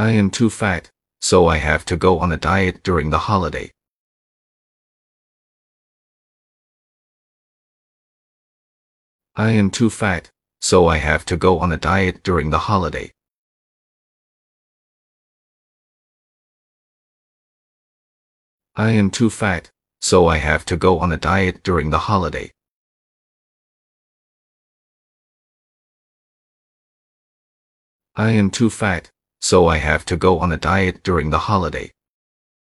I am too fat, so I have to go on a diet during the holiday. I am too fat, so I have to go on a diet during the holiday. I am too fat, so I have to go on a diet during the holiday. I am too fat, so I have to go on a diet during the holiday.